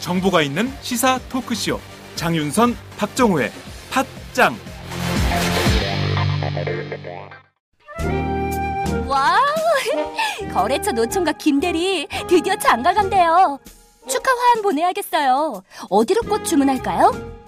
정보가 있는 시사 토크쇼 장윤선 박정호의 팟짱 와우! 거래처 노총각 김대리 드디어 장가 간대요. 축하 화환 보내야겠어요. 어디로 꽃 주문할까요?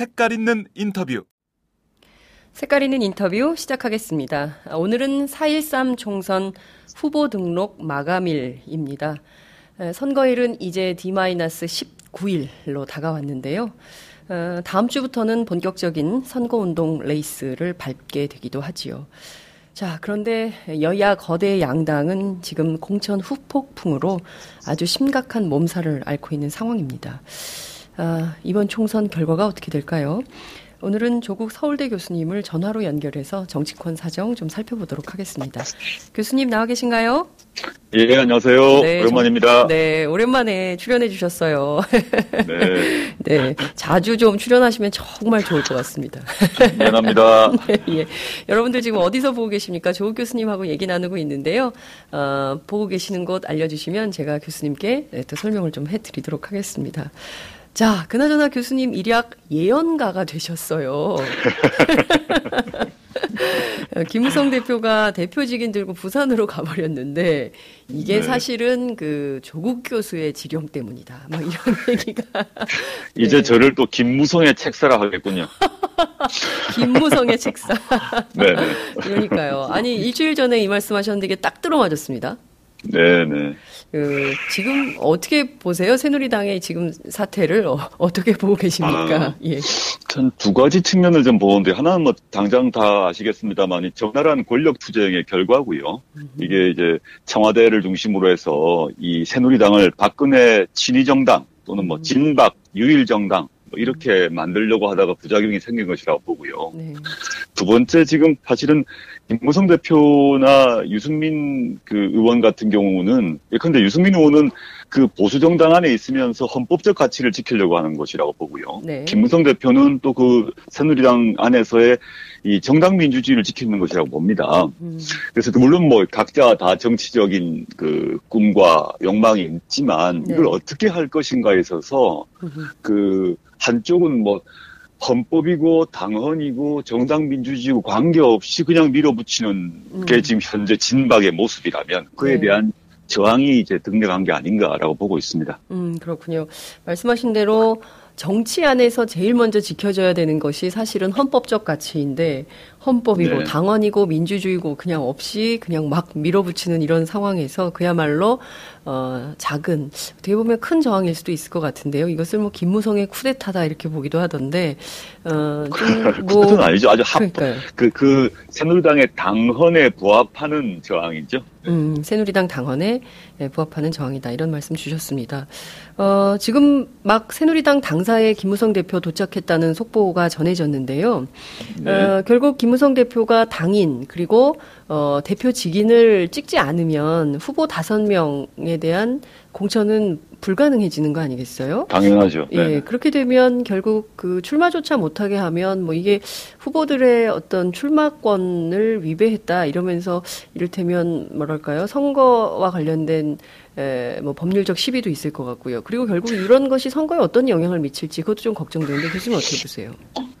색깔 있는 인터뷰 색깔 있는 인터뷰 시작하겠습니다. 오늘은 4.13 총선 후보 등록 마감일입니다. 선거일은 이제 D-19일로 다가왔는데요. 어, 다음 주부터는 본격적인 선거운동 레이스를 밟게 되기도 하지요. 자, 그런데 여야 거대 양당은 지금 공천 후폭풍으로 아주 심각한 몸살을 앓고 있는 상황입니다. 아, 이번 총선 결과가 어떻게 될까요? 오늘은 조국 서울대 교수님을 전화로 연결해서 정치권 사정 좀 살펴보도록 하겠습니다. 교수님 나와 계신가요? 예, 안녕하세요. 네, 오랜만입니다. 정, 네, 오랜만에 출연해 주셨어요. 네. 네, 자주 좀 출연하시면 정말 좋을 것 같습니다. 미안합니다. 네, 예. 여러분들 지금 어디서 보고 계십니까? 조국 교수님하고 얘기 나누고 있는데요. 어, 보고 계시는 곳 알려주시면 제가 교수님께 네, 또 설명을 좀 해드리도록 하겠습니다. 자, 그나저나 교수님 일약 예언가가 되셨어요. 김무성 대표가 대표직인 들고 부산으로 가버렸는데 이게 네. 사실은 그 조국 교수의 지령 때문이다. 막 이런 얘기가 이제 네. 저를 또 김무성의 책사라 하겠군요. 김무성의 책사. 네, 네. 그러니까요. 아니 일주일 전에 이 말씀하셨는데 이게 딱 들어맞았습니다. 네, 네. 그 지금 어떻게 보세요? 새누리당의 지금 사태를 어, 떻게 보고 계십니까? 아. 예. 전두 가지 측면을 좀 보는데 하나는 뭐 당장 다 아시겠습니다만 이 적나라한 권력 투쟁의 결과고요. 이게 이제 청와대를 중심으로 해서 이 새누리당을 박근혜 친위 정당 또는 뭐 진박 유일 정당 뭐 이렇게 만들려고 하다가 부작용이 생긴 것이라고 보고요. 네. 두 번째 지금 사실은 김무성 대표나 유승민 그 의원 같은 경우는 예컨대 유승민 의원은 그 보수 정당 안에 있으면서 헌법적 가치를 지키려고 하는 것이라고 보고요. 네. 김무성 대표는 또 그 새누리당 안에서의 이 정당 민주주의를 지키는 것이라고 봅니다. 음, 그래서 물론 뭐 각자 다 정치적인 그 꿈과 욕망이 있지만 네. 이걸 어떻게 할 것인가에 있어서 음, 그 한쪽은 뭐 헌법이고 당헌이고 정당 민주주의고 관계없이 그냥 밀어붙이는 게 음. 지금 현재 진박의 모습이라면 그에 네. 대한 저항이 이제 등장한 게 아닌가라고 보고 있습니다. 음, 그렇군요. 말씀하신 대로 정치 안에서 제일 먼저 지켜져야 되는 것이 사실은 헌법적 가치인데 헌법이고 네. 당원이고 민주주의고 그냥 없이 그냥 막 밀어붙이는 이런 상황에서 그야말로 어 작은 어떻게 보면 큰 저항일 수도 있을 것 같은데요. 이것을 뭐 김무성의 쿠데타다 이렇게 보기도 하던데 어좀뭐 그것은 아니죠. 아주 합, 그러니까요. 그, 그, 새누리당의 당헌에 부합하는 저항이죠. 음, 새누리당 당헌에 예, 부합하는 저항이다. 이런 말씀 주셨습니다. 어, 지금 막 새누리당 당사에 김무성 대표 도착했다는 속보가 전해졌는데요. 네. 어, 결국 김무성 대표가 당인 그리고 어, 대표 직인을 찍지 않으면 후보 다섯 명에 대한 공천은 불가능해지는 거 아니겠어요? 당연하죠. 예, 네. 그렇게 되면 결국 그 출마조차 못하게 하면 뭐 이게 후보들의 어떤 출마권을 위배했다 이러면서 이를테면 뭐랄까요 선거와 관련된 에, 뭐 법률적 시비도 있을 것 같고요. 그리고 결국 이런 것이 선거에 어떤 영향을 미칠지 그것도 좀 걱정되는데 교수님 어떻게 보세요?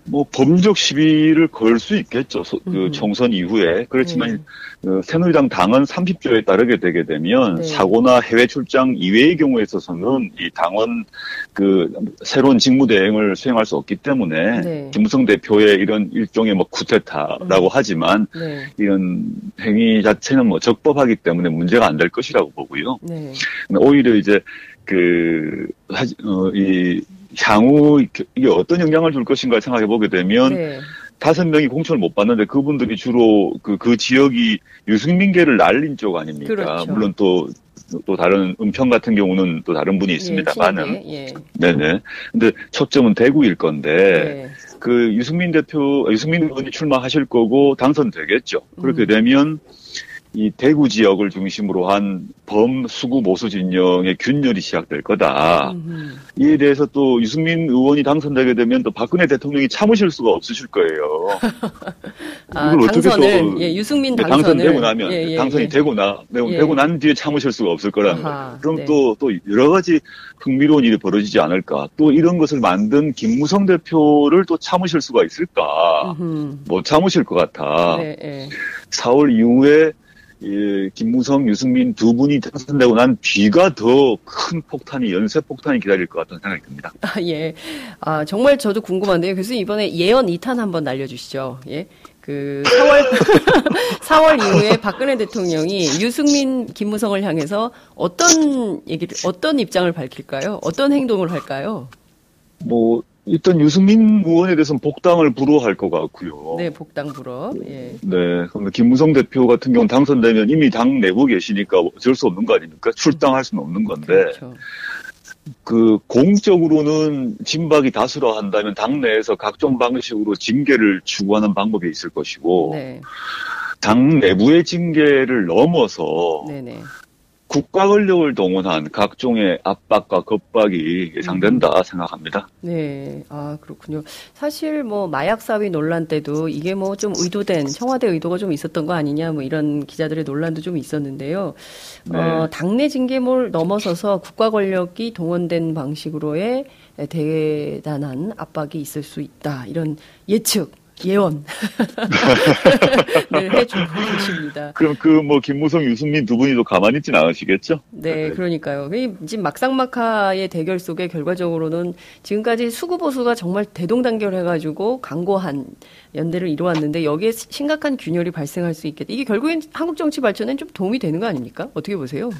뭐 법률적 시비를 걸 수 있겠죠. 소, 그 음. 총선 이후에 그렇지만 네. 어, 새누리당 당은 30조에 따르게 되게 되면 네. 사고나 해외 출장 이외의 경우에 있어서는 이 당원 그 새로운 직무 대행을 수행할 수 없기 때문에 네. 김무성 대표의 이런 일종의 뭐 쿠데타라고 하지만 네, 이런 행위 자체는 뭐 적법하기 때문에 문제가 안 될 것이라고 보고요. 네, 오히려 이제 그, 하지- 어, 이, 향후 이게 어떤 영향을 줄 것인가 생각해 보게 되면 네, 다섯 명이 공천을 못 받는데 그분들이 주로 그, 그 지역이 유승민계를 날린 쪽 아닙니까? 그렇죠. 물론 또, 또 다른 은평 같은 경우는 또 다른 분이 있습니다만은. 예, 예, 네네. 근데 초점은 대구일 건데, 네, 그 유승민 대표, 유승민 의원이 출마하실 거고 당선되겠죠. 그렇게 음. 되면 이 대구 지역을 중심으로 한 범 수구 보수 진영의 균열이 시작될 거다. 음흠. 이에 대해서 또 유승민 의원이 당선되게 되면 또 박근혜 대통령이 참으실 수가 없으실 거예요. 아, 이걸 어떻게 당선을 또 예, 유승민 네, 당선되고 나면 예, 예, 당선이 예. 되고 나 되고, 예. 되고 난 뒤에 참으실 수가 없을 거라는 아하, 거예요. 그럼 네. 또또 여러 가지 흥미로운 일이 벌어지지 않을까? 또 이런 것을 만든 김무성 대표를 또 참으실 수가 있을까? 음흠. 못 참으실 것 같아. 네, 예. 4월 이후에 예, 김무성, 유승민 두 분이 당선되고 난 뒤가 더 큰 폭탄이 연쇄 폭탄이 기다릴 것 같다는 생각이 듭니다. 아, 예. 아, 정말 저도 궁금한데요. 교수님 이번에 예언 2탄 한번 날려주시죠. 예. 그 4월 4월 이후에 박근혜 대통령이 유승민 김무성을 향해서 어떤 얘기를 어떤 입장을 밝힐까요? 어떤 행동을 할까요? 뭐 일단 유승민 의원에 대해서는 복당을 불허할 것 같고요. 네, 복당 불어. 예. 네, 그런데 김무성 대표 같은 경우는 당선되면 이미 당 내부 계시니까 어쩔 수 없는 거 아닙니까? 출당할 수는 없는 건데, 그렇죠. 그 공적으로는 진박이 다수라 한다면 당 내에서 각종 방식으로 징계를 추구하는 방법이 있을 것이고, 네. 당 내부의 징계를 넘어서 네, 네. 국가 권력을 동원한 각종의 압박과 겁박이 예상된다 생각합니다. 네, 아 그렇군요. 사실 뭐 마약 사위 논란 때도 이게 뭐 좀 의도된 청와대 의도가 좀 있었던 거 아니냐 뭐 이런 기자들의 논란도 좀 있었는데요. 어, 당내 징계몰 넘어서서 국가 권력이 동원된 방식으로의 대단한 압박이 있을 수 있다 이런 예측. 예언 을 해주고 계십니다. 그럼 그 뭐 김무성, 유승민 두 분이도 가만히 있진 않으시겠죠? 네, 그러니까요. 이 지금 막상막하의 대결 속에 결과적으로는 지금까지 수구 보수가 정말 대동단결해가지고 강고한 연대를 이루었는데 여기에 심각한 균열이 발생할 수 있겠다. 이게 결국엔 한국 정치 발전에 좀 도움이 되는 거 아닙니까? 어떻게 보세요?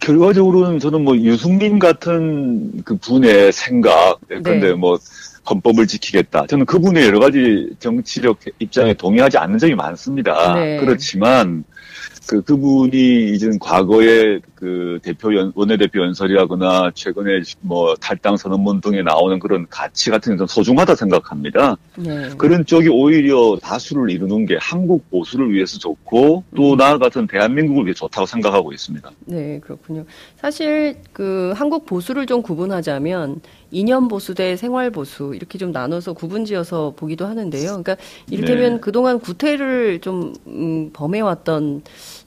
결과적으로는 저는 뭐 유승민 같은 그 분의 생각, 근데 네. 뭐 헌법을 지키겠다. 저는 그분의 여러 가지 정치적 입장에 동의하지 않는 점이 많습니다. 네. 그렇지만 그 그분이 이제 과거에 그 대표 연, 원내대표 연설이라거나 최근에 뭐 탈당 선언문 등에 나오는 그런 가치 같은 게 좀 소중하다 생각합니다. 네. 그런 쪽이 오히려 다수를 이루는 게 한국 보수를 위해서 좋고 또 음. 나아가서는 대한민국을 위해 좋다고 생각하고 있습니다. 네, 그렇군요. 사실 그 한국 보수를 좀 구분하자면 이념 보수 대 생활 보수 이렇게 좀 나눠서 구분지어서 보기도 하는데요. 그러니까 이를테면 네. 그동안 구태를 좀 음, 범해왔던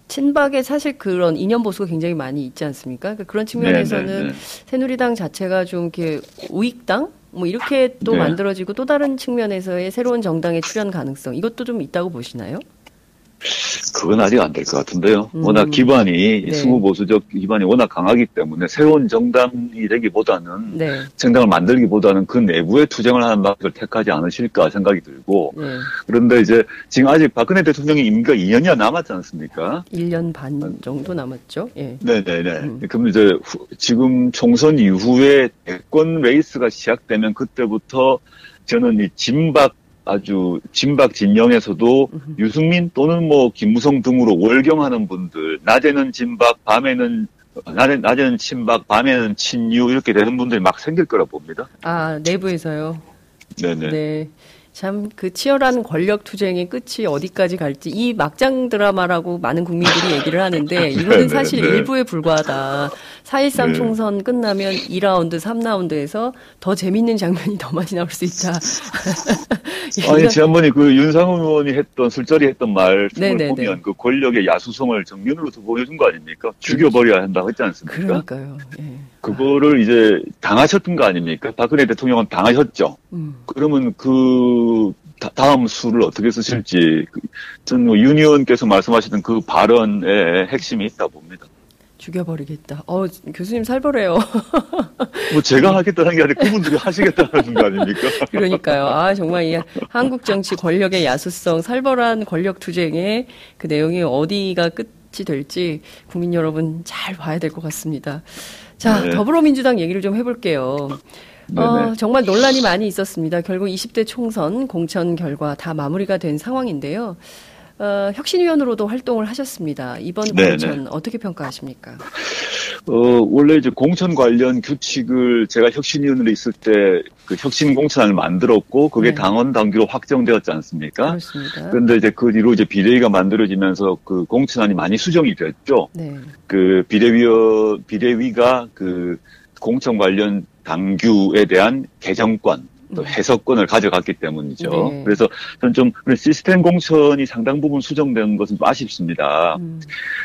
친박의 사실 그런 이념 보수가 굉장히 많이 있지 않습니까? 그러니까 그런 측면에서는 네, 네, 네. 새누리당 자체가 좀 이렇게 우익당 뭐 이렇게 또 네. 만들어지고 또 다른 측면에서의 새로운 정당의 출현 가능성 이것도 좀 있다고 보시나요? 그건 아직 안 될 것 같은데요. 음. 워낙 기반이 네. 수구 보수적 기반이 워낙 강하기 때문에 새로운 정당이 되기보다는 네. 정당을 만들기보다는 그 내부에 투쟁을 하는 방식을 택하지 않으실까 생각이 들고 네. 그런데 이제 지금 아직 박근혜 대통령이 임기가 2년이나 남았지 않습니까? 1년 반 정도 남았죠. 예. 네네네. 음. 그럼 이제 후- 지금 총선 이후에 대권 레이스가 시작되면 그때부터 저는 이 진박 아주 진박 진영에서도. 유승민 또는 뭐 김무성 등으로 월경하는 분들 낮에는 진박 밤에는 낮에, 낮에는 친박 밤에는 친유 이렇게 되는 분들이 막 생길 거라 봅니다. 아, 내부에서요. 네네. 네. 참 그 치열한 권력 투쟁의 끝이 어디까지 갈지 이 막장 드라마라고 많은 국민들이 얘기를 하는데 이거는 네, 사실 네. 일부에 불과하다. 4.13 네. 총선 끝나면 2라운드, 3라운드에서 더 재밌는 장면이 더 많이 나올 수 있다. 아니 지난번에 그 윤상훈 의원이 했던 술자리 했던 네네네. 보면 그 권력의 야수성을 정면으로 더 보여준 거 아닙니까? 죽여버려야 한다고 했지 않습니까? 그러니까요. 예. 그거를 이제 당하셨던 거 아닙니까? 박근혜 대통령은 당하셨죠. 음. 그러면 그 다, 음 수를 어떻게 쓰실지 그, 전뭐 윤 의원께서 말씀하시던 그 발언에 핵심이 있다 봅니다. 죽여버리겠다. 어, 교수님 살벌해요. 뭐 제가 하겠다는 게 아니라 그분들이 하시겠다는 거 아닙니까? 그러니까요. 아, 정말 이 한국 정치 권력의 야수성, 살벌한 권력 투쟁의 그 내용이 어디가 끝이 될지 국민 여러분 잘 봐야 될 것 같습니다. 자, 네. 더불어민주당 얘기를 좀 해볼게요. 어. 정말 논란이 많이 있었습니다. 결국 20대 총선 공천 결과 다 마무리가 된 상황인데요. 어, 혁신위원으로도 활동을 하셨습니다. 이번 네네. 공천 어떻게 평가하십니까? 어, 원래 이제 공천 관련 규칙을 제가 혁신위원으로 있을 때 그 혁신 공천을 만들었고 그게 네. 당원 당규로 확정되었지 않습니까? 그렇습니다. 그런데 이제 그 뒤로 이제 비대위가 만들어지면서 그 공천안이 많이 수정이 됐죠. 네. 그 비대위어 비대위가 그 공천 관련 당규에 대한 개정권 또 음. 해석권을 가져갔기 때문이죠. 네. 그래서 저는 좀 시스템 공천이 상당 부분 수정된 것은 좀 아쉽습니다. 음,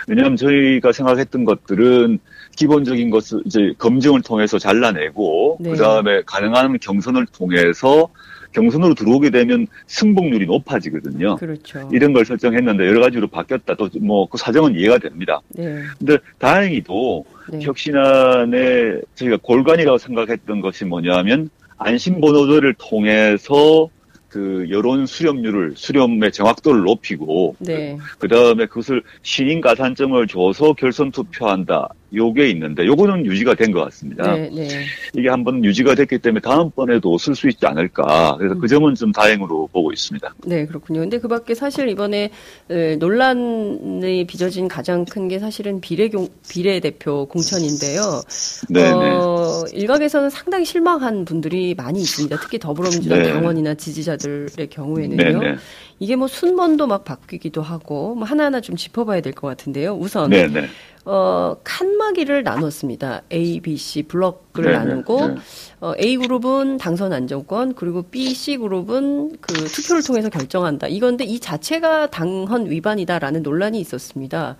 왜냐하면 저희가 생각했던 것들은 기본적인 것을 이제 검증을 통해서 잘라내고 네. 그 다음에 가능한 경선을 통해서 경선으로 들어오게 되면 승복률이 높아지거든요. 그렇죠. 이런 걸 설정했는데 여러 가지로 바뀌었다. 또 뭐 그 사정은 이해가 됩니다. 네. 근데 다행히도 네. 혁신안에 저희가 골간이라고 생각했던 것이 뭐냐면 안심번호들을 통해서 그 여론 수렴률을 수렴의 정확도를 높이고 네. 그 다음에 그것을 신인 가산점을 줘서 결선 투표한다. 요게 있는데 요거는 유지가 된 것 같습니다. 네, 네. 이게 한번 유지가 됐기 때문에 다음번에도 쓸 수 있지 않을까. 그래서 그 점은 좀 다행으로 보고 있습니다. 네, 그렇군요. 근데 그 밖에 사실 이번에 에, 논란이 빚어진 가장 큰 게 사실은 비례공, 비례 대표 공천인데요. 네네. 어, 일각에서는 상당히 실망한 분들이 많이 있습니다. 특히 더불어민주당 네. 당원이나 지지자들의 경우에는요. 네네. 이게 뭐 순번도 막 바뀌기도 하고 뭐 하나하나 좀 짚어봐야 될 것 같은데요. 우선 네네. 어, 칸막이를 나눴습니다. A, B, C 블럭을 네네. 나누고 네. 어, A 그룹은 당선 안정권 그리고 B, C 그룹은 그 투표를 통해서 결정한다. 이건데 이 자체가 당헌 위반이다라는 논란이 있었습니다.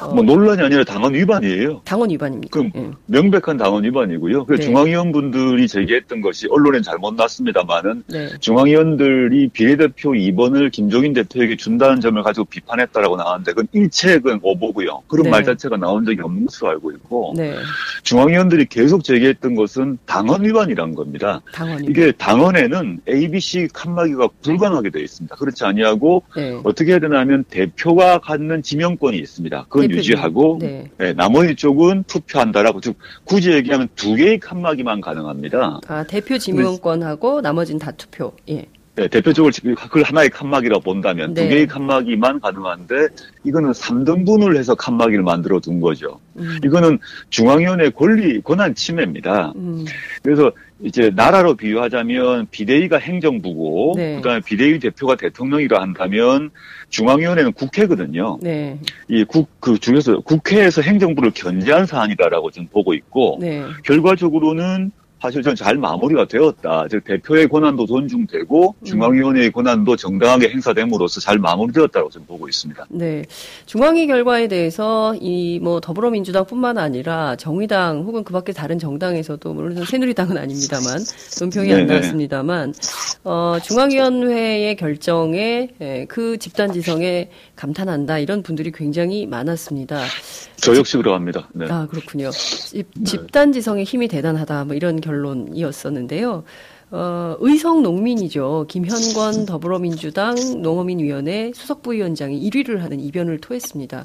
어, 뭐 논란이 아니라 당헌 위반이에요. 당헌 위반입니다. 그럼 예. 명백한 당헌 위반이고요. 그 네. 중앙위원분들이 제기했던 것이 언론엔 잘못 났습니다만은 네. 중앙위원들이 비례대표 2번을 김종인 대표에게 준다는 점을 가지고 비판했다라고 나왔는데 그건 일체건 오보고요. 그런 네. 말 자체가 나온 적이 없는 것으로 알고 있고 네. 중앙위원들이 계속 제기했던 것은 당헌 위반이란 겁니다. 당헌 이게 당헌에는 ABC 칸막이가 불가능하게 되어 있습니다. 그렇지 아니하고 네. 어떻게 해야 되나 하면 대표가 갖는 지명권이 있습니다. 그건 대표 유지하고 네. 네, 나머지 쪽은 투표한다라고 즉 굳이 얘기하면 두 개의 칸막이만 가능합니다. 아, 대표 지명권하고 나머지는 다 투표. 예. 네, 대표적으로 지금 그걸 하나의 칸막이라고 본다면 네. 두 개의 칸막이만 가능한데 이거는 3등분을 해서 칸막이를 만들어 둔 거죠. 음. 이거는 중앙위원회 권리 권한 침해입니다. 음. 그래서 이제 나라로 비유하자면 비대위가 행정부고 네. 그다음에 비대위 대표가 대통령이라 한다면 중앙위원회는 국회거든요. 네. 이국그 중에서 국회에서 행정부를 견제한 사안이다라고 좀 보고 있고 네. 결과적으로는 사실 전 잘 마무리가 되었다. 즉 대표의 권한도 존중되고 음. 중앙위원회의 권한도 정당하게 행사됨으로써 잘 마무리되었다고 저는 보고 있습니다. 네. 중앙위 결과에 대해서 이 뭐 더불어민주당뿐만 아니라 정의당 혹은 그 밖에 다른 정당에서도 물론 새누리당은 아닙니다만 논평이 안. 나왔습니다만 어 중앙위원회의 결정에 예, 그 집단 지성에 감탄한다 이런 분들이 굉장히 많았습니다. 저 역시 그러합니다. 네. 아, 그렇군요. 집, 집단 지성의 힘이 대단하다. 뭐 이런 결 론이었었는데요. 어, 의성 농민이죠. 김현권 더불어민주당 농어민위원회 수석부위원장이 1위를 하는 이변을 토했습니다.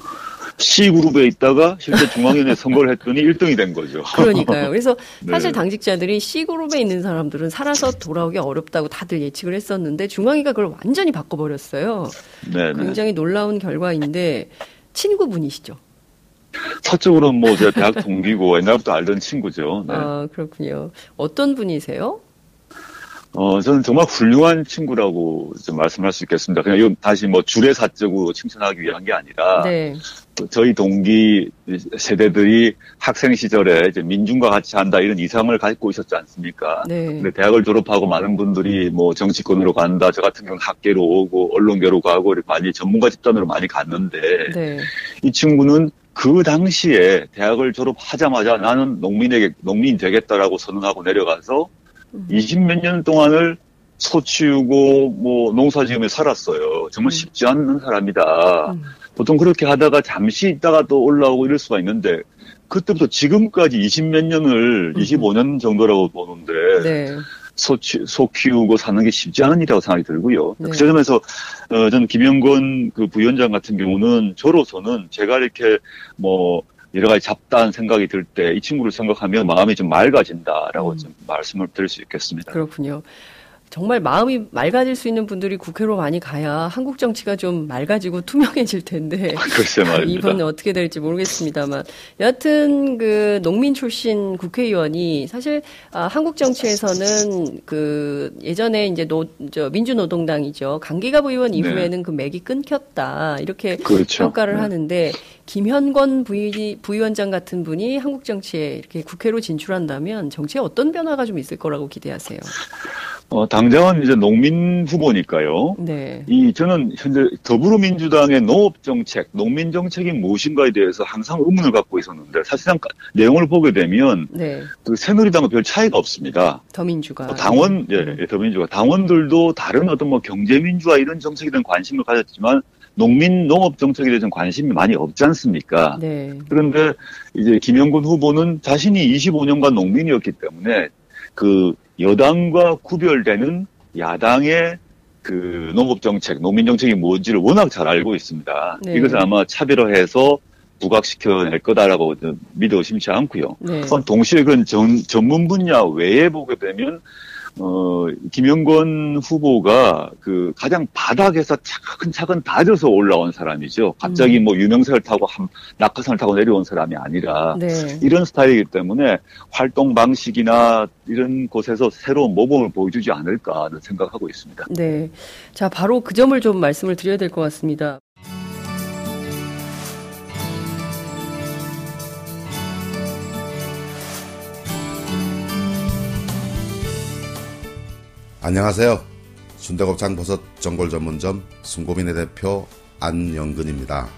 C그룹에 있다가 실제 중앙위원회 선거를 했더니 1등이 된 거죠. 그러니까요. 그래서 네. 사실 당직자들이 C그룹에 있는 사람들은 살아서 돌아오기 어렵다고 다들 예측을 했었는데 중앙위가 그걸 완전히 바꿔버렸어요. 네, 네. 굉장히 놀라운 결과인데 친구분이시죠. 사적으로는 뭐 제가 대학 동기고 옛날부터 알던 친구죠. 네. 아, 그렇군요. 어떤 분이세요? 어, 저는 정말 훌륭한 친구라고 좀 말씀할 수 있겠습니다. 그냥 이건 다시 뭐 줄의 사적으로 칭찬하기 위한 게 아니라 네. 저희 동기 세대들이 학생 시절에 이제 민중과 같이 한다 이런 이상을 갖고 있었지 않습니까? 네. 근데 대학을 졸업하고 많은 분들이 뭐 정치권으로 간다, 저 같은 경우는 학계로 오고 언론계로 가고 이렇게 많이 전문가 집단으로 많이 갔는데 네. 이 친구는 그 당시에 대학을 졸업하자마자 나는 농민에게 농민이 되겠다라고 선언하고 내려가서 음. 20몇 년 동안을 소 치우고 뭐 농사 지으며 살았어요. 정말 음. 쉽지 않는 사람이다. 음. 보통 그렇게 하다가 잠시 있다가 또 올라오고 이럴 수가 있는데 그때부터 지금까지 20몇 년을 음. 25년 정도라고 보는데 네. 소, 치- 소 키우고 사는 게 쉽지 않은 일이라고 생각이 들고요. 네. 그 점에서 어, 저는 김영건 그 부위원장 같은 경우는 저로서는 제가 이렇게 뭐 여러 가지 잡다한 생각이 들 때 이 친구를 생각하면 마음이 좀 맑아진다라고 음. 좀 말씀을 드릴 수 있겠습니다. 그렇군요. 정말 마음이 맑아질 수 있는 분들이 국회로 많이 가야 한국 정치가 좀 맑아지고 투명해질 텐데 글쎄 말입니다. 이번에 어떻게 될지 모르겠습니다만 여하튼 그 농민 출신 국회의원이 사실 아, 한국 정치에서는 그 예전에 이제 노, 저 민주노동당이죠 강기갑 의원 네. 이후에는 그 맥이 끊겼다 이렇게 그렇죠. 평가를 네. 하는데 김현권 부위, 부위원장 같은 분이 한국 정치에 이렇게 국회로 진출한다면 정치에 어떤 변화가 좀 있을 거라고 기대하세요? 어, 당장은 이제 농민 후보니까요. 네. 이 저는 현재 더불어민주당의 농업 정책, 농민 정책이 무엇인가에 대해서 항상 의문을 갖고 있었는데 사실상 까- 내용을 보게 되면 네. 그 새누리당과 별 차이가 없습니다. 더민주가 뭐 당원, 예, 예, 더민주가 당원들도 다른 어떤 뭐 경제민주화 이런 정책에 대한 관심을 가졌지만 농민 농업 정책에 대해서는 관심이 많이 없지 않습니까? 네. 그런데 이제 김영근 후보는 자신이 25년간 농민이었기 때문에 그 여당과 구별되는 야당의 그 농업 정책, 농민 정책이 뭔지를 워낙 잘 알고 있습니다. 네. 이것을 아마 차별화해서 부각시켜낼 거다라고 믿어 의심치 않고요. 네. 동시에 그런 전, 전문 분야 외에 보게 되면 어, 김영건 후보가 그 가장 바닥에서 차근차근 다져서 올라온 사람이죠. 갑자기 뭐 유명세를 타고 한, 낙하산을 타고 내려온 사람이 아니라 네. 이런 스타일이기 때문에 활동 방식이나 이런 곳에서 새로운 모범을 보여주지 않을까 하는 생각하고 있습니다. 네. 자, 바로 그 점을 좀 말씀을 드려야 될 것 같습니다. 안녕하세요. 순대곱창 버섯 전골 전문점 순고민의 대표 안영근입니다.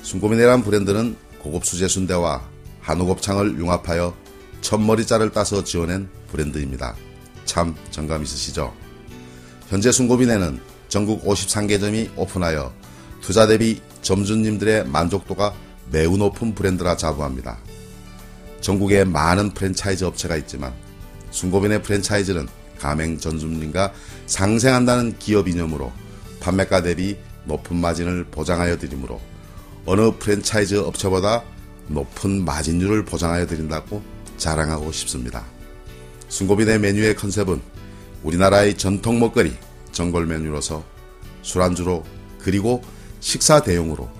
순고민이란 브랜드는 고급 수제 순대와 한우 곱창을 융합하여 첫머리자를 따서 지어낸 브랜드입니다. 참 정감 있으시죠? 현재 순고민에는 전국 53개점이 오픈하여 투자 대비 점주님들의 만족도가 매우 높은 브랜드라 자부합니다. 전국에 많은 프랜차이즈 업체가 있지만 순고민의 프랜차이즈는 가맹 전주님과 상생한다는 기업 이념으로 판매가 대비 높은 마진을 보장하여 드리므로 어느 프랜차이즈 업체보다 높은 마진율을 보장하여 드린다고 자랑하고 싶습니다. 순고빈의 메뉴의 컨셉은 우리나라의 전통 먹거리 전골 메뉴로서 술안주로 그리고 식사 대용으로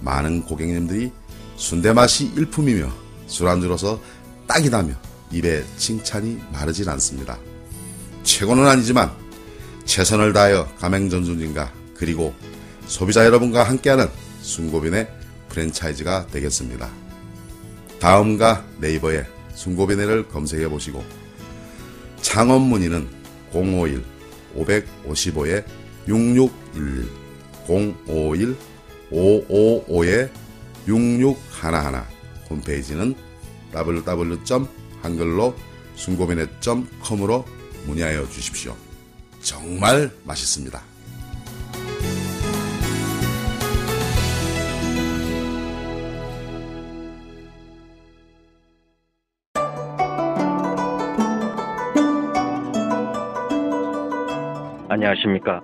많은 고객님들이 순대 맛이 일품이며 술안주로서 딱이다며 입에 칭찬이 마르질 않습니다. 최고는 아니지만 최선을 다하여 가맹전주님과 그리고 소비자 여러분과 함께하는 순고빈의 프랜차이즈가 되겠습니다. 다음과 네이버에 순고빈회를 검색해 보시고 창업 문의는 051 555에 6611 051 555에 6611 홈페이지는 www.한글로 순고빈회.com으로 문의하여 주십시오. 정말 맛있습니다. 안녕하십니까.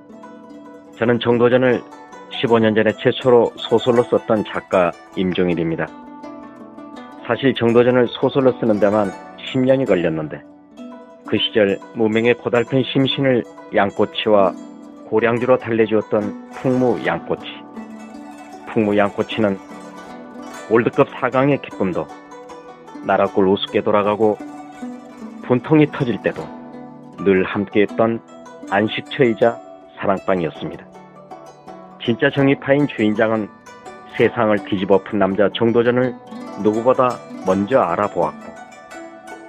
저는 정도전을 15년 전에 최초로 소설로 썼던 작가 임종일입니다. 사실 정도전을 소설로 쓰는 데만 10년이 걸렸는데 그 시절 무명의 고달픈 심신을 양꼬치와 고량주로 달래주었던 풍무 양꼬치. 풍무 양꼬치는 월드컵 4강의 기쁨도 나라골 우습게 돌아가고 분통이 터질 때도 늘 함께했던 안식처이자 사랑방이었습니다. 진짜 정의파인 주인장은 세상을 뒤집어 푼 남자 정도전을 누구보다 먼저 알아보았고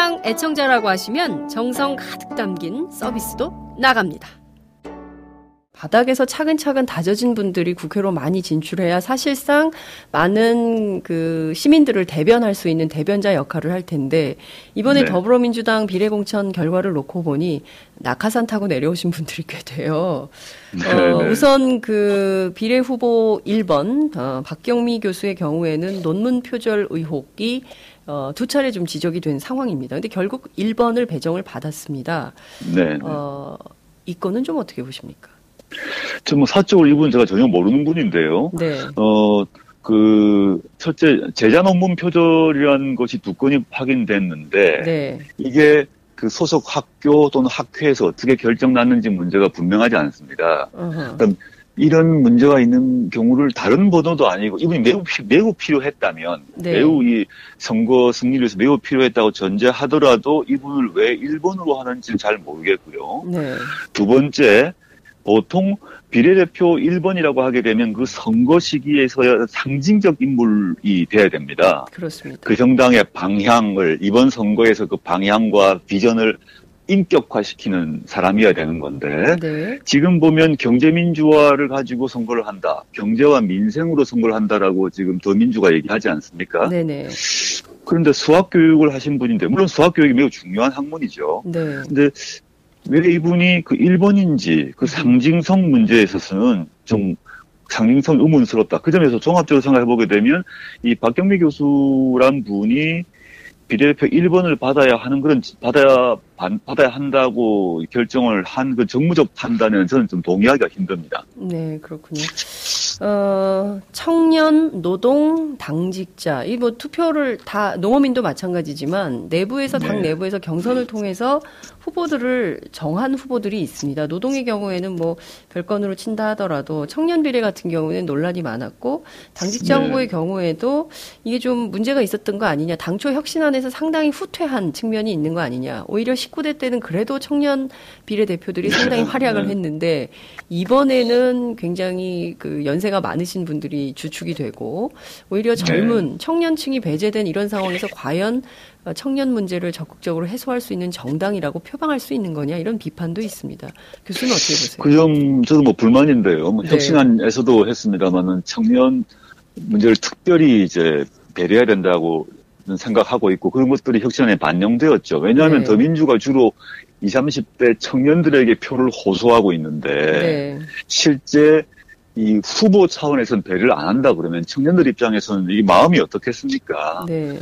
팟짱 애청자라고 하시면 정성 가득 담긴 서비스도 나갑니다. 바닥에서 차근차근 다져진 분들이 국회로 많이 진출해야 사실상 많은 그 시민들을 대변할 수 있는 대변자 역할을 할 텐데 이번에 네. 더불어민주당 비례공천 결과를 놓고 보니 낙하산 타고 내려오신 분들이 꽤 돼요. 어, 네. 우선 그 비례 후보 1번 어, 박경미 교수의 경우에는 논문 표절 의혹이 어, 두 차례 좀 지적이 된 상황입니다. 근데 결국 1번을 배정을 받았습니다. 네. 네. 어, 이 건은 좀 어떻게 보십니까? 저뭐 사적으로 이분 제가 전혀 모르는 분인데요. 네. 어, 그, 첫째, 제자 논문 표절이라는 것이 두 건이 확인됐는데, 네. 이게 그 소속 학교 또는 학회에서 어떻게 결정 났는지 문제가 분명하지 않습니다. 어허. 이런 문제가 있는 경우를 다른 번호도 아니고 이분이 매우 피- 매우 필요했다면 네. 매우 이 선거 승리를 위해서 매우 필요했다고 전제하더라도 이분을 왜 1번으로 하는지는 잘 모르겠고요. 네. 두 번째 보통 비례대표 1번이라고 하게 되면 그 선거 시기에서야 상징적 인물이 돼야 됩니다. 그렇습니다. 그 정당의 방향을 이번 선거에서 그 방향과 비전을 인격화시키는 사람이어야 되는 건데 네. 지금 보면 경제민주화를 가지고 선거를 한다. 경제와 민생으로 선거를 한다라고 지금 더민주가 얘기하지 않습니까? 네네. 그런데 수학 교육을 하신 분인데, 물론 수학 교육이 매우 중요한 학문이죠. 네. 근데 왜 이분이 그 1번인지 그 상징성 문제에 있어서는 좀 상징성 의문스럽다. 그 점에서 종합적으로 생각해 보게 되면 이 박경미 교수란 분이 비례대표 1번을 받아야 하는 그런 받아야 반- 받아야 한다고 결정을 한 그 정무적 판단에는 저는 좀 동의하기가 힘듭니다. 네, 그렇군요. 어, 청년, 노동, 당직자, 이 뭐 투표를 다, 농어민도 마찬가지지만, 내부에서, 당 네. 내부에서 경선을 통해서 후보들을 정한 후보들이 있습니다. 노동의 경우에는 뭐, 별건으로 친다 하더라도, 청년 비례 같은 경우는 논란이 많았고, 당직자 네. 후보의 경우에도 이게 좀 문제가 있었던 거 아니냐, 당초 혁신안에서 상당히 후퇴한 측면이 있는 거 아니냐, 오히려 19대 때는 그래도 청년 비례 대표들이 상당히 활약을 네. 했는데, 이번에는 굉장히 그 연세 가 많으신 분들이 주축이 되고 오히려 네. 젊은 청년층이 배제된 이런 상황에서 과연 어, 청년 문제를 적극적으로 해소할 수 있는 정당이라고 표방할 수 있는 거냐 이런 비판도 있습니다. 교수는 어떻게 보세요? 그 점 저도 뭐 불만인데요. 뭐 네. 혁신안에서도 했습니다만은 청년 문제를 특별히 이제 배려해야 된다고 생각하고 있고 그런 것들이 혁신안에 반영되었죠. 왜냐하면 네. 더민주가 주로 20, 30대 청년들에게 표를 호소하고 있는데 네, 실제 이 후보 차원에서는 배려를 안 한다 그러면 청년들 입장에서는 이 마음이 어떻겠습니까? 네,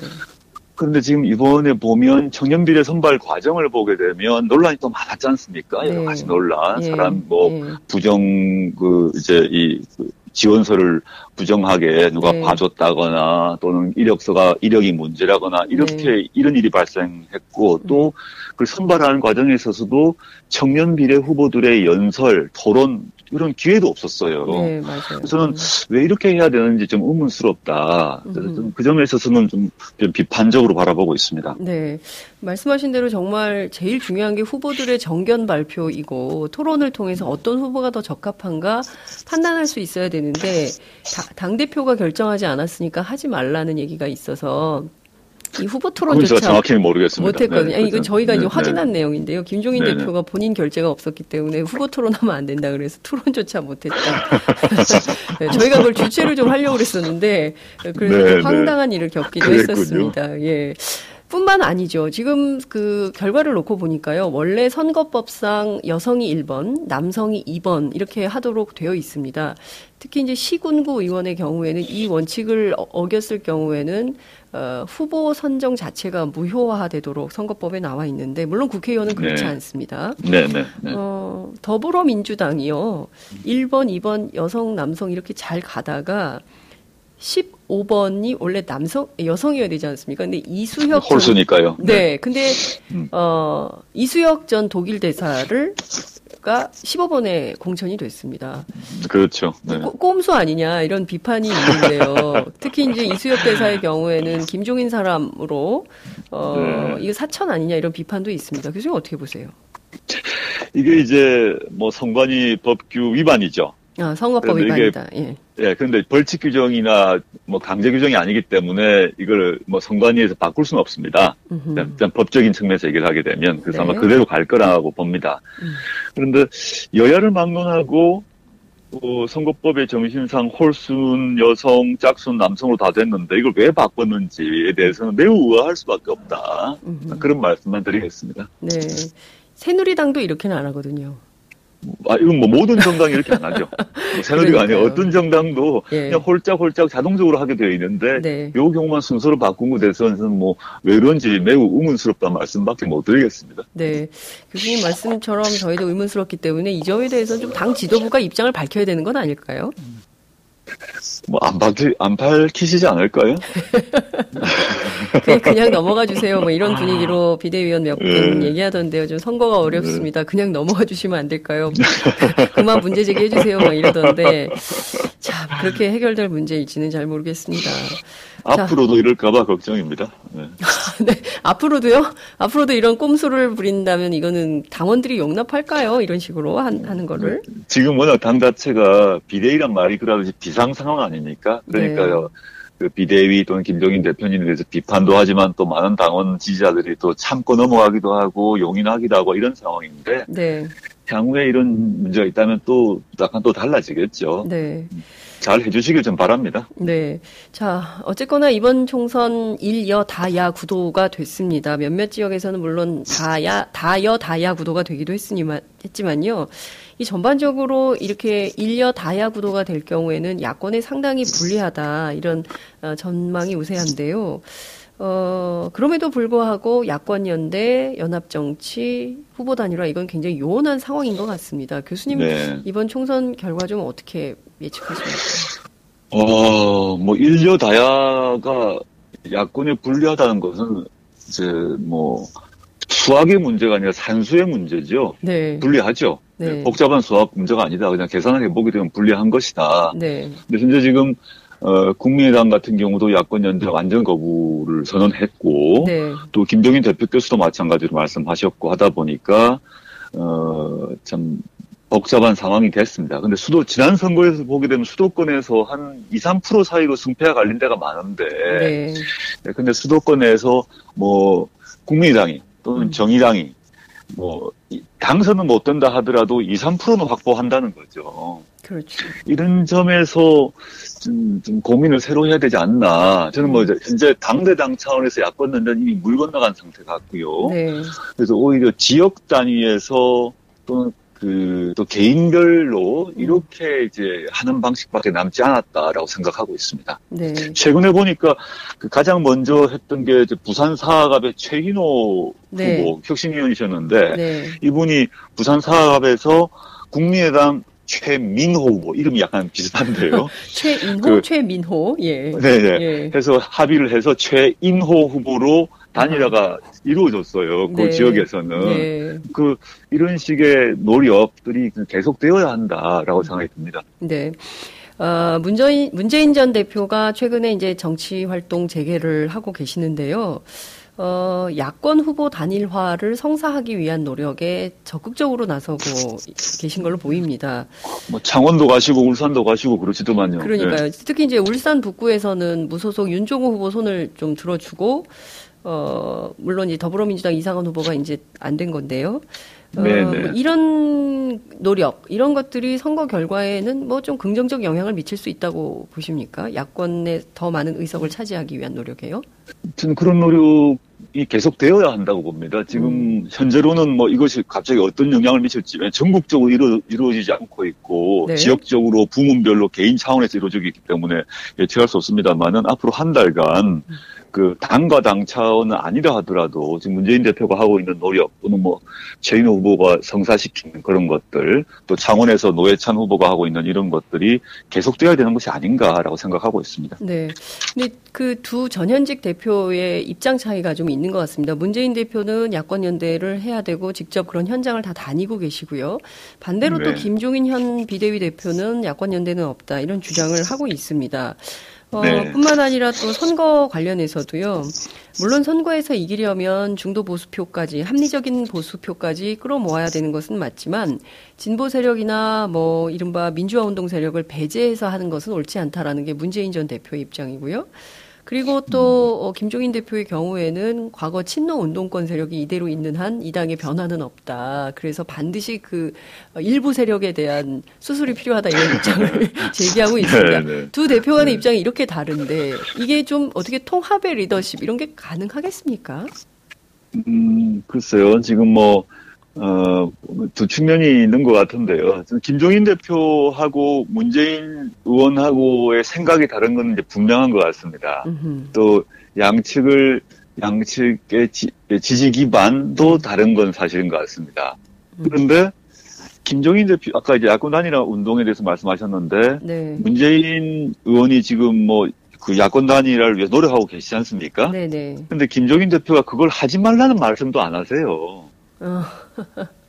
그런데 지금 이번에 보면 청년 비례 선발 과정을 보게 되면 논란이 또 많았지 않습니까? 여러 네. 가지 논란, 예, 사람 뭐 예. 부정 그 이제 이그 지원서를 부정하게 누가 네. 봐줬다거나 또는 이력서가 이력이 문제라거나 이렇게 네. 이런 일이 발생했고 또 그 선발하는 과정에 있어서도 청년 비례 후보들의 연설, 토론 이런 기회도 없었어요. 네, 맞아요. 그래서는 왜 이렇게 해야 되는지 좀 의문스럽다. 음. 좀그 점에 있어서는 좀, 좀 비판적으로 바라보고 있습니다. 네. 말씀하신 대로 정말 제일 중요한 게 후보들의 정견 발표이고 토론을 통해서 어떤 후보가 더 적합한가 판단할 수 있어야 되는데 다- 당대표가 결정하지 않았으니까 하지 말라는 얘기가 있어서 이 후보 토론조차 정확히는 모르겠습니다. 못했거든요. 네, 아니, 이건. 저희가 이제 네, 확인한 내용인데요. 김종인 네네. 대표가 본인 결재가 없었기 때문에 후보 토론하면 안 된다 그래서 토론조차 못했다. 네, 저희가 그걸 주최를 좀 하려고 그랬었는데 그래서 네, 좀 네. 황당한 일을 겪기도 그랬군요. 했었습니다. 예. 뿐만 아니죠. 지금 그 결과를 놓고 보니까요. 원래 선거법상 여성이 1번, 남성이 2번 이렇게 하도록 되어 있습니다. 특히 이제 시군구 의원의 경우에는 이 원칙을 어- 어겼을 경우에는 어, 후보 선정 자체가 무효화되도록 선거법에 나와 있는데 물론 국회의원은 그렇지 네. 않습니다. 네 네. 네. 어, 더불어민주당이요. 1번, 2번 여성, 남성 이렇게 잘 가다가 15번이 원래 남성, 여성이어야 되지 않습니까? 근데 이수혁 전- 홀수니까요. 네. 근데 음. 어, 이수혁 전 독일 대사를 가 15번에 공천이 됐습니다. 그렇죠. 네. 꼬- 꼼수 아니냐 이런 비판이 있는데요. 특히 이제 이수혁 대사의 경우에는 김종인 사람으로 어, 네. 이거 사천 아니냐 이런 비판도 있습니다. 교수님 어떻게 보세요? 이게 이제 뭐 선관위 법규 위반이죠. 아, 선거법 위반이다. 예. 예, 그런데 벌칙 규정이나 뭐 강제 규정이 아니기 때문에 이걸 뭐 선관위에서 바꿀 수는 없습니다. 일단, 일단 법적인 측면에서 얘기를 하게 되면 그래서 네. 아마 그대로 갈 거라고 봅니다. 음. 그런데 여야를 막론하고 어, 선거법의 정신상 홀순 여성, 짝순 남성으로 다 됐는데 이걸 왜 바꿨는지에 대해서는 매우 의아할 수밖에 없다. 음흠. 그런 말씀만 드리겠습니다. 네. 새누리당도 이렇게는 안 하거든요. 아, 이건 뭐 모든 정당이 이렇게 안 하죠. 뭐 새누리가 아니라 그러니까요. 어떤 정당도 예. 그냥 홀짝홀짝 자동적으로 하게 되어 있는데 네. 요 경우만 순서로 바꾼 것에 대해서는 뭐왜 그런지 매우 의문스럽다는 말씀밖에 못 드리겠습니다. 네. 교수님 말씀처럼 저희도 의문스럽기 때문에 이 점에 대해서 좀당 지도부가 입장을 밝혀야 되는 건 아닐까요? 뭐안 밝히 안 밝히시지 않을까요? 그냥, 그냥 넘어가 주세요. 뭐 이런 분위기로 비대위원 몇분 네. 얘기하던데요. 좀 선거가 어렵습니다. 그냥 넘어가 주시면 안 될까요? 그만 문제 제기해 주세요. 막 이러던데. 참, 그렇게 해결될 문제일지는 잘 모르겠습니다. 자. 앞으로도 이럴까봐 걱정입니다. 네. 네. 앞으로도요? 앞으로도 이런 꼼수를 부린다면 이거는 당원들이 용납할까요? 이런 식으로 한, 하는 거를. 지금 워낙 당 자체가 비대위란 말이 그러듯이 비상 상황 아닙니까? 그러니까요. 그 비대위 또는 김종인 대표님에 대해서 비판도 하지만 또 많은 당원 지지자들이 또 참고 넘어가기도 하고 용인하기도 하고 이런 상황인데 네. 향후에 이런 문제가 있다면 또 약간 또 달라지겠죠. 네. 잘 해주시길 좀 바랍니다. 네. 자, 어쨌거나 이번 총선 일여 다야 구도가 됐습니다. 몇몇 지역에서는 물론 다야, 다여 다야 구도가 되기도 했으니만, 했지만요. 이 전반적으로 이렇게 일여 다야 구도가 될 경우에는 야권에 상당히 불리하다. 이런 어, 전망이 우세한데요. 어, 그럼에도 불구하고 야권 연대, 연합 정치, 후보 단일화 이건 굉장히 요원한 상황인 것 같습니다. 교수님 네. 이번 총선 결과 좀 어떻게 예측하십니까? 어, 뭐, 일려 다야가 야권에 불리하다는 것은 이제 뭐, 수학의 문제가 아니라 산수의 문제죠. 네. 불리하죠. 네. 복잡한 수학 문제가 아니다. 그냥 계산을 해보게 되면 불리한 것이다. 네. 근데 현재 지금, 어, 국민의당 같은 경우도 야권 연대 완전 거부를 선언했고, 네. 또 김종인 대표께서도 마찬가지로 말씀하셨고 하다 보니까, 어, 참, 복잡한 상황이 됐습니다. 근데 수도, 지난 선거에서 보게 되면 수도권에서 한 2, 3% 사이로 승패가 갈린 데가 많은데, 네. 네, 근데 수도권에서 뭐, 국민의당이 또는 음. 정의당이 뭐, 이- 당선은 못 된다 하더라도 2, 3%는 확보한다는 거죠. 그렇죠. 이런 점에서 좀, 좀 고민을 새로 해야 되지 않나. 저는 뭐, 이제 현재 당대당 차원에서 야권 연대는 이미 물 건너간 상태 같고요. 네. 그래서 오히려 지역 단위에서 또는 그, 또 개인별로 이렇게 이제 하는 방식밖에 남지 않았다라고 생각하고 있습니다. 네. 최근에 보니까 그 가장 먼저 했던 게 부산 사학압의 최인호 네. 후보 혁신위원이셨는데 네. 이분이 부산 사학압에서 국민의당 최민호 후보 이름이 약간 비슷한데요. 최인호, 그- 최민호. 예. 네 네. 예. 해서 합의를 해서 최인호 후보로 단일화가 이루어졌어요. 그 네. 지역에서는. 네. 그 이런 식의 노력들이 계속되어야 한다라고 생각이 듭니다. 네. 어, 문재인, 문재인 전 대표가 최근에 이제 정치 활동 재개를 하고 계시는데요. 어, 야권 후보 단일화를 성사하기 위한 노력에 적극적으로 나서고 계신 걸로 보입니다. 뭐 창원도 가시고 울산도 가시고 그러시더만요. 그러니까요. 네. 특히 이제 울산 북구에서는 무소속 윤종호 후보 손을 좀 들어주고, 어, 물론 이제 더불어민주당 이상원 후보가 이제 안 된 건데요. 어, 네, 네. 뭐 이런 노력, 이런 것들이 선거 결과에는 뭐 좀 긍정적 영향을 미칠 수 있다고 보십니까? 야권에 더 많은 의석을 차지하기 위한 노력이에요? 저는 그런 노력이 이 계속되어야 한다고 봅니다. 지금 현재로는 뭐 이것이 갑자기 어떤 영향을 미칠지 전국적으로 이루, 이루어지지 않고 있고 네. 지역적으로 부문별로 개인 차원에서 이루어지고 있기 때문에 예측할 수 없습니다만은 앞으로 한 달간 그 당과 당 차원은 아니라 하더라도 지금 문재인 대표가 하고 있는 노력 또는 뭐 최인호 후보가 성사시키는 그런 것들 또 창원에서 노회찬 후보가 하고 있는 이런 것들이 계속돼야 되는 것이 아닌가라고 생각하고 있습니다. 네. 근데 그 두 전현직 대표의 입장 차이가 좀 있는 것 같습니다. 문재인 대표는 야권 연대를 해야 되고 직접 그런 현장을 다 다니고 계시고요. 반대로 또 네. 김종인 현 비대위 대표는 야권 연대는 없다 이런 주장을 하고 있습니다. 어, 네. 뿐만 아니라 또 선거 관련해서도요. 물론 선거에서 이기려면 중도 보수표까지 합리적인 보수표까지 끌어모아야 되는 것은 맞지만 진보 세력이나 뭐 이른바 민주화 운동 세력을 배제해서 하는 것은 옳지 않다라는 게 문재인 전 대표의 입장이고요. 그리고 또 어, 김종인 대표의 경우에는 과거 친노 운동권 세력이 이대로 있는 한 이 당의 변화는 없다. 그래서 반드시 그 어, 일부 세력에 대한 수술이 필요하다 이런 입장을 제기하고 있습니다. 네, 네. 두 대표 간의 입장이 이렇게 다른데 이게 좀 어떻게 통합의 리더십 이런 게 가능하겠습니까? 음, 글쎄요. 지금 뭐, 어, 두 측면이 있는 것 같은데요. 김종인 대표하고 문재인 의원하고의 생각이 다른 건 이제 분명한 것 같습니다. 음흠. 또 양측을, 양측의 지, 지 기반도 다른 건 사실인 것 같습니다. 그런데 김종인 대표, 아까 이제 야권 단일화 운동에 대해서 말씀하셨는데, 네. 문재인 의원이 지금 뭐, 그 야권 단일화를 위해 노력하고 계시지 않습니까? 네네. 근데 김종인 대표가 그걸 하지 말라는 말씀도 안 하세요. 어,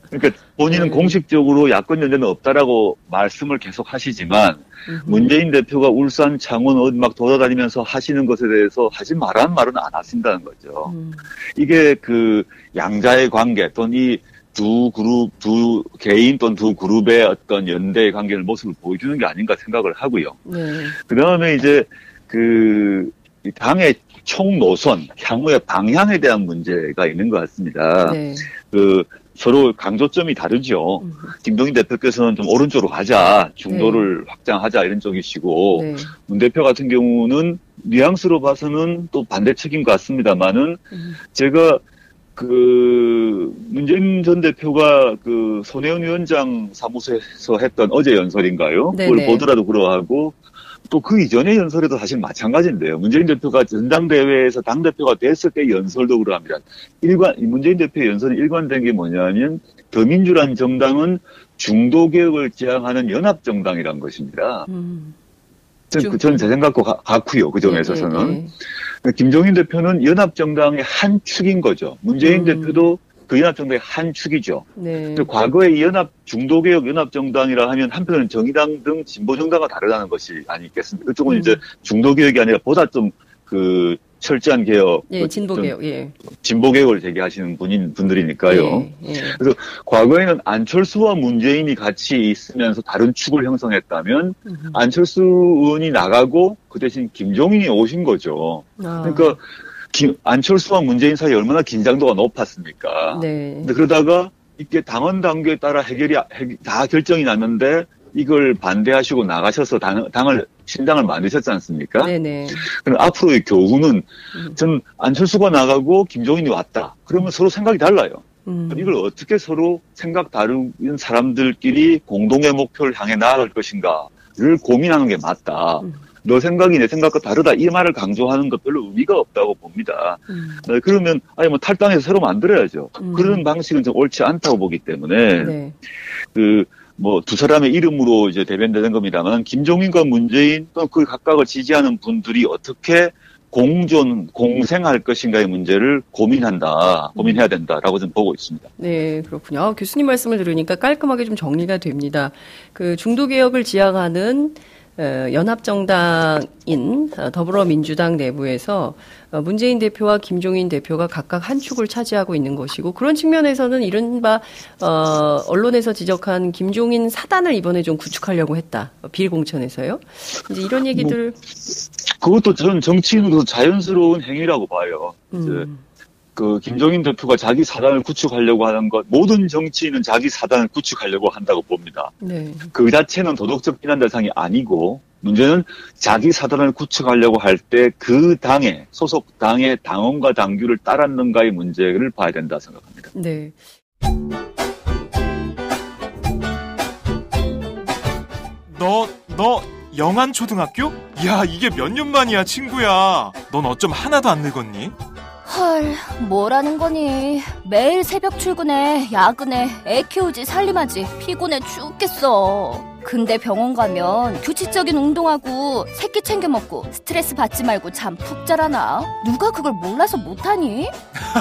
그러니까 본인은 네. 공식적으로 야권 연대는 없다라고 말씀을 계속 하시지만 음흠. 문재인 대표가 울산, 창원 어디 막 돌아다니면서 하시는 것에 대해서 하지 말라는 말은 안 하신다는 거죠. 음, 이게 그 양자의 관계 또는 이 두 그룹, 두 개인 또는 두 그룹의 어떤 연대의 관계를 모습을 보여주는 게 아닌가 생각을 하고요. 네. 그 다음에 이제 그 당의 총 노선, 향후의 방향에 대한 문제가 있는 것 같습니다. 네. 그 서로 강조점이 다르죠. 음, 김동인 대표께서는 좀 오른쪽으로 가자, 중도를 확장하자 이런 쪽이시고 네. 문 대표 같은 경우는 뉘앙스로 봐서는 또 반대 측인 것 같습니다만은 음, 제가 그 문재인 전 대표가 그 손혜원 위원장 사무소에서 했던 어제 연설인가요? 네네. 그걸 보더라도 그러하고 또 그 이전의 연설에도 사실 마찬가지인데요. 문재인 대표가 전당대회에서 당대표가 됐을 때 연설도 그러합니다. 일관, 이 문재인 대표의 연설이 일관된 게 뭐냐면 더민주란 정당은 중도개혁을 지향하는 연합정당이란 것입니다. 음. 전, 그- 저는 제 생각과 가- 같고요. 그 점에 네, 있어서는. 네, 김종인 대표는 연합정당의 한 축인 거죠. 문재인 음. 대표도 그 연합정당의 한 축이죠. 네. 이 연합, 중도개혁 연합정당이라 하면 한편은 정의당 등 진보정당과 다르다는 것이 아니겠습니까? 그쪽은 음. 이제 중도개혁이 아니라 보다 좀 그 철저한 개혁, 예, 그 진보개혁, 예. 좀 진보개혁을 제기하시는 분인, 분들이니까요. 예, 예. 과거에는 안철수와 문재인이 같이 있으면서 다른 축을 형성했다면 음. 안철수 의원이 나가고 그 대신 김종인이 오신 거죠. 아, 그러니까 김- 안철수와 문재인 사이 얼마나 긴장도가 높았습니까? 네. 근데 그러다가 이게 당원 단계에 따라 해결이 해- 다 결정이 났는데 이걸 반대하시고 나가셔서 당, 당을 신당을 만드셨지 않습니까? 네네. 그럼 앞으로의 교훈은 음. 전 안철수가 나가고 김종인이 왔다. 그러면 서로 생각이 달라요. 음. 이걸 어떻게 서로 생각 다른 사람들끼리 공동의 목표를 향해 나아갈 것인가를 고민하는 게 맞다. 음. 너 생각이 내 생각과 다르다. 이 말을 강조하는 것 별로 의미가 없다고 봅니다. 음. 네, 그러면 아니 뭐 탈당해서 새로 만들어야죠. 음. 그런 방식은 좀 옳지 않다고 보기 때문에 네. 그 뭐 두 사람의 이름으로 이제 대변되는 겁니다만 김종인과 문재인 또그 각각을 지지하는 분들이 어떻게 공존 공생할 것인가의 문제를 고민한다 고민해야 된다라고 저는 보고 있습니다. 네, 그렇군요. 아, 교수님 말씀을 들으니까 깔끔하게 좀 정리가 됩니다. 그 중도개혁을 지향하는 어, 연합정당인 어, 더불어민주당 내부에서 어, 문재인 대표와 김종인 대표가 각각 한 축을 차지하고 있는 것이고 그런 측면에서는 이른바 어, 언론에서 지적한 김종인 사단을 이번에 좀 구축하려고 했다. 어, 비례공천에서요. 이제 이런 얘기들 그것도 저는 정치인으로서 자연스러운 행위라고 봐요. 음, 그 김종인 대표가 자기 사단을 구축하려고 하는 것 모든 정치인은 자기 사단을 구축하려고 한다고 봅니다. 네. 그 자체는 도덕적 비난 대상이 아니고 문제는 자기 사단을 구축하려고 할 때 그 당의 소속 당의 당원과 당규를 따랐는가의 문제를 봐야 된다 생각합니다. 네. 너, 너, 영안 초등학교? 야, 이게 몇 년 만이야, 친구야. 넌 어쩜 하나도 안 늙었니? 헐, 뭐라는 거니? 매일 새벽 출근해, 야근해, 애 키우지, 살림하지, 피곤해 죽겠어. 근데 병원 가면 규칙적인 운동하고 새끼 챙겨 먹고 스트레스 받지 말고 잠 푹 자라나? 누가 그걸 몰라서 못하니?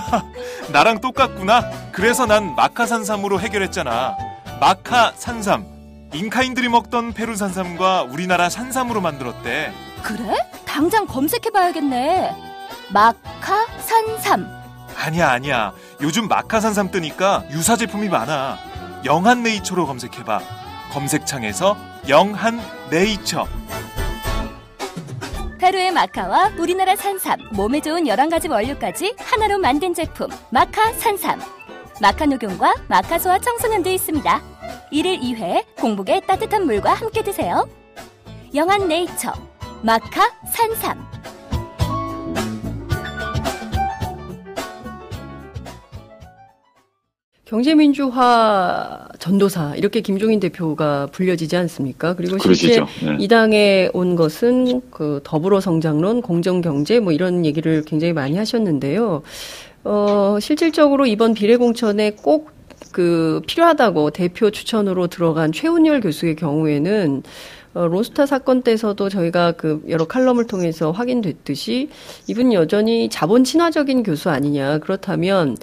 나랑 똑같구나. 그래서 난 마카산삼으로 해결했잖아. 마카산삼. 잉카인들이 먹던 페루 산삼과 우리나라 산삼으로 만들었대. 그래? 당장 검색해봐야겠네. 마카 산삼. 아니야, 아니야. 요즘 마카산삼 뜨니까 유사 제품이 많아. 영한네이처로 검색해봐. 검색창에서 영한네이처. 페루의 마카와 우리나라 산삼, 몸에 좋은 11가지 원료까지 하나로 만든 제품 마카 산삼. 마카 녹용과 마카 소화 청소년도 있습니다. 1일 2회 공복에 따뜻한 물과 함께 드세요. 영한 네이처 마카 산삼. 경제민주화 전도사 이렇게 김종인 대표가 불려지지 않습니까? 그리고 실제. 네. 이 당에 온 것은 그 더불어 성장론, 공정 경제 뭐 이런 얘기를 굉장히 많이 하셨는데요. 어, 실질적으로 이번 비례공천에 꼭 그 필요하다고 대표 추천으로 들어간 최운열 교수의 경우에는 어, 로스타 사건 때서도 저희가 그 여러 칼럼을 통해서 확인됐듯이 이분 여전히 자본 친화적인 교수 아니냐. 그렇다면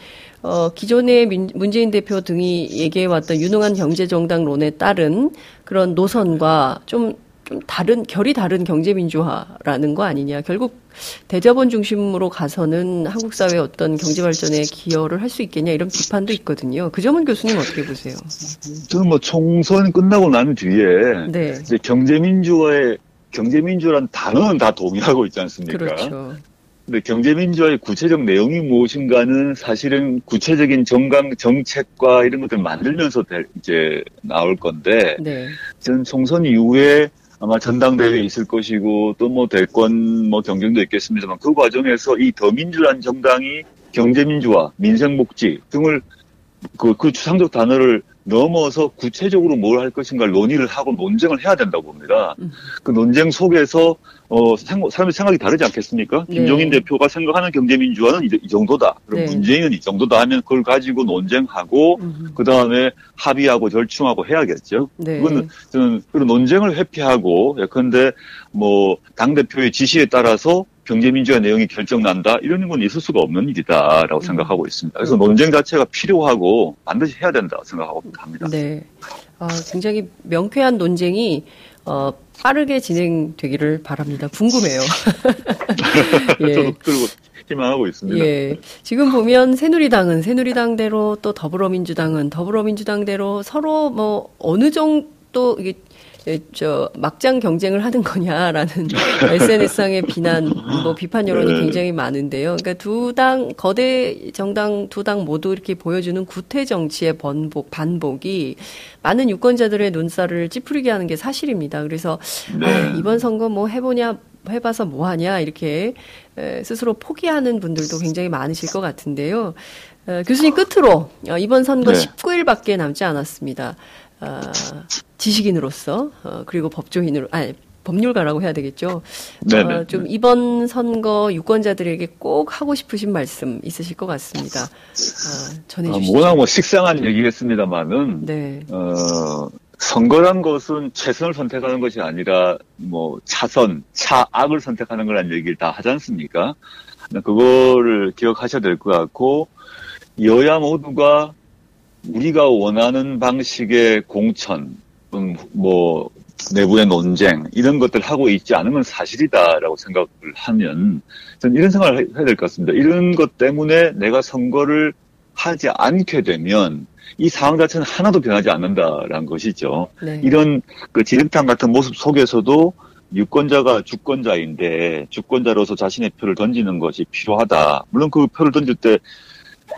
어, 기존의 민, 문재인 대표 등이 얘기해왔던 유능한 경제정당론에 따른 그런 노선과 좀, 좀 다른, 결이 다른 경제민주화라는 거 아니냐. 결국 대자본 중심으로 가서는 한국 사회 어떤 경제 발전에 기여를 할 수 있겠냐 이런 비판도 있거든요. 그 점은 교수님 어떻게 보세요? 저는 뭐 총선 끝나고 난 뒤에 네. 이제 경제민주화의 경제민주라는 단어는 다 동의하고 있지 않습니까? 그렇죠. 근데 경제민주화의 구체적 내용이 무엇인가는 사실은 구체적인 정강 정책과 이런 것들을 만들면서 될- 이제 나올 건데 네. 저는 총선 이후에 아마 전당대회 있을 것이고 또 뭐 대권 뭐 경쟁도 있겠습니다만 그 과정에서 이 더민주란 정당이 경제민주화, 민생복지 등을 그, 그 추상적 단어를 넘어서 구체적으로 뭘 할 것인가를 논의를 하고 논쟁을 해야 된다고 봅니다. 음. 그 논쟁 속에서 어 생- 사람의 생각이 다르지 않겠습니까? 네. 김종인 대표가 생각하는 경제민주화는 이, 이 정도다. 그럼 네. 문재인은 이 정도다 하면 그걸 가지고 논쟁하고 음, 그 다음에 합의하고 절충하고 해야겠죠. 네. 그거는 저는 그런 논쟁을 회피하고 예컨대 뭐 당 대표의 지시에 따라서 경제민주화 내용이 결정난다 이런 건 있을 수가 없는 일이다라고 음. 생각하고 있습니다. 그래서 논쟁 자체가 필요하고 반드시 해야 된다 생각하고 합니다. 네. 아, 굉장히 명쾌한 논쟁이 어, 빠르게 진행되기를 바랍니다. 궁금해요. 예. 저도 그리고 희망하고 있습니다. 예. 지금 보면 새누리당은 새누리당대로 또 더불어민주당은 더불어민주당대로 서로 뭐 어느 정도 이게 예, 저 막장 경쟁을 하는 거냐라는 SNS상의 비난, 뭐 비판 여론이 네. 굉장히 많은데요. 그러니까 두 당 거대 정당 두 당 모두 이렇게 보여주는 구태 정치의 번복 반복이 많은 유권자들의 눈살을 찌푸리게 하는 게 사실입니다. 그래서 네. 아, 이번 선거 뭐 해보냐 해봐서 뭐하냐 이렇게 에, 스스로 포기하는 분들도 굉장히 많으실 것 같은데요. 어, 교수님 끝으로 어, 이번 선거 네. 19일밖에 남지 않았습니다. 아, 지식인으로서 어, 그리고 법조인으로 아니 법률가라고 해야 되겠죠. 네네. 어, 좀 이번 선거 유권자들에게 꼭 하고 싶으신 말씀 있으실 것 같습니다. 아, 아, 전해주시죠. 뭐나 뭐 식상한 얘기겠습니다만은 네, 어, 선거란 것은 최선을 선택하는 것이 아니라 뭐 차선, 차악을 선택하는 거란 얘기를 다 하지 않습니까? 그거를 기억하셔야 될 것 같고 여야 모두가 우리가 원하는 방식의 공천, 음, 뭐 내부의 논쟁 이런 것들 하고 있지 않은 건 사실이다라고 생각을 하면 저는 이런 생각을 해- 해야 될 것 같습니다. 이런 것 때문에 내가 선거를 하지 않게 되면 이 상황 자체는 하나도 변하지 않는다라는 것이죠. 네, 이런 그 지름탕 같은 모습 속에서도 유권자가 주권자인데 주권자로서 자신의 표를 던지는 것이 필요하다. 물론 그 표를 던질 때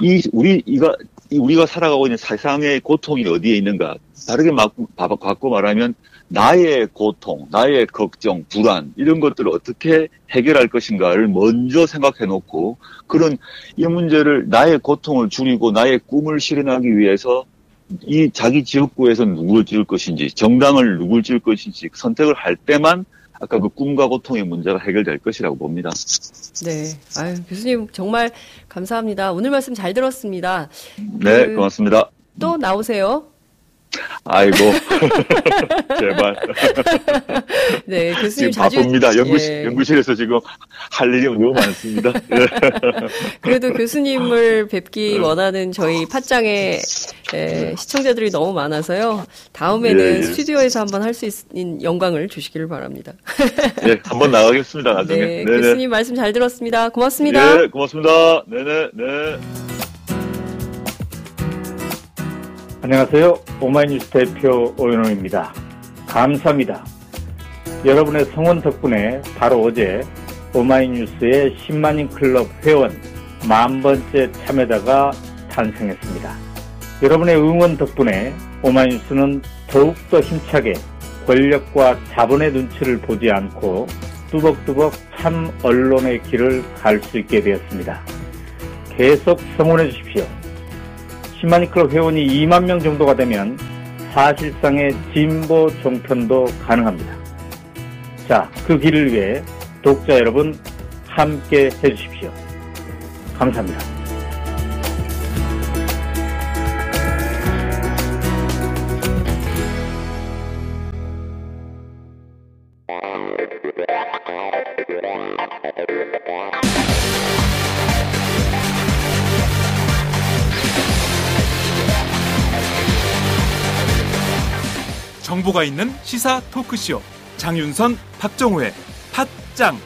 이 우리 이가 이 우리가 살아가고 있는 세상의 고통이 어디에 있는가? 다르게 바꿔 말하면 나의 고통, 나의 걱정, 불안 이런 것들을 어떻게 해결할 것인가를 먼저 생각해 놓고 그런 이 문제를 나의 고통을 줄이고 나의 꿈을 실현하기 위해서 이 자기 지역구에서 누굴 찍을 것인지 정당을 누굴 찍을 것인지 선택을 할 때만 아까 그 꿈과 고통의 문제가 해결될 것이라고 봅니다. 네. 아유, 교수님 정말 감사합니다. 오늘 말씀 잘 들었습니다. 네, 그- 고맙습니다. 또 나오세요. 아이고 제발 네, 지금 교수님 자주 바쁩니다. 연구실 예. 연구실에서 지금 할 일이 너무 많습니다. 그래도 교수님을 뵙기 원하는 저희 팟짱의 에, 시청자들이 너무 많아서요. 다음에는 예, 예. 스튜디오에서 한번 할 수 있는 영광을 주시기를 바랍니다. 네, 한번 나가겠습니다. 나중에. 네, 네네. 교수님 말씀 잘 들었습니다. 고맙습니다. 네, 고맙습니다. 네네, 네. 안녕하세요. 오마이뉴스 대표 오연호입니다. 감사합니다. 여러분의 성원 덕분에 바로 어제 오마이뉴스의 10만인 클럽 회원 만 번째 참여자가 탄생했습니다. 여러분의 응원 덕분에 오마이뉴스는 더욱더 힘차게 권력과 자본의 눈치를 보지 않고 뚜벅뚜벅 참 언론의 길을 갈 수 있게 되었습니다. 계속 성원해 주십시오. 10만이 클럽 회원이 2만 명 정도가 되면 사실상의 진보 종편도 가능합니다. 자, 그 길을 위해 독자 여러분 함께 해주십시오. 감사합니다. 정보가 있는 시사 토크쇼. 장윤선, 박정호의 팟짱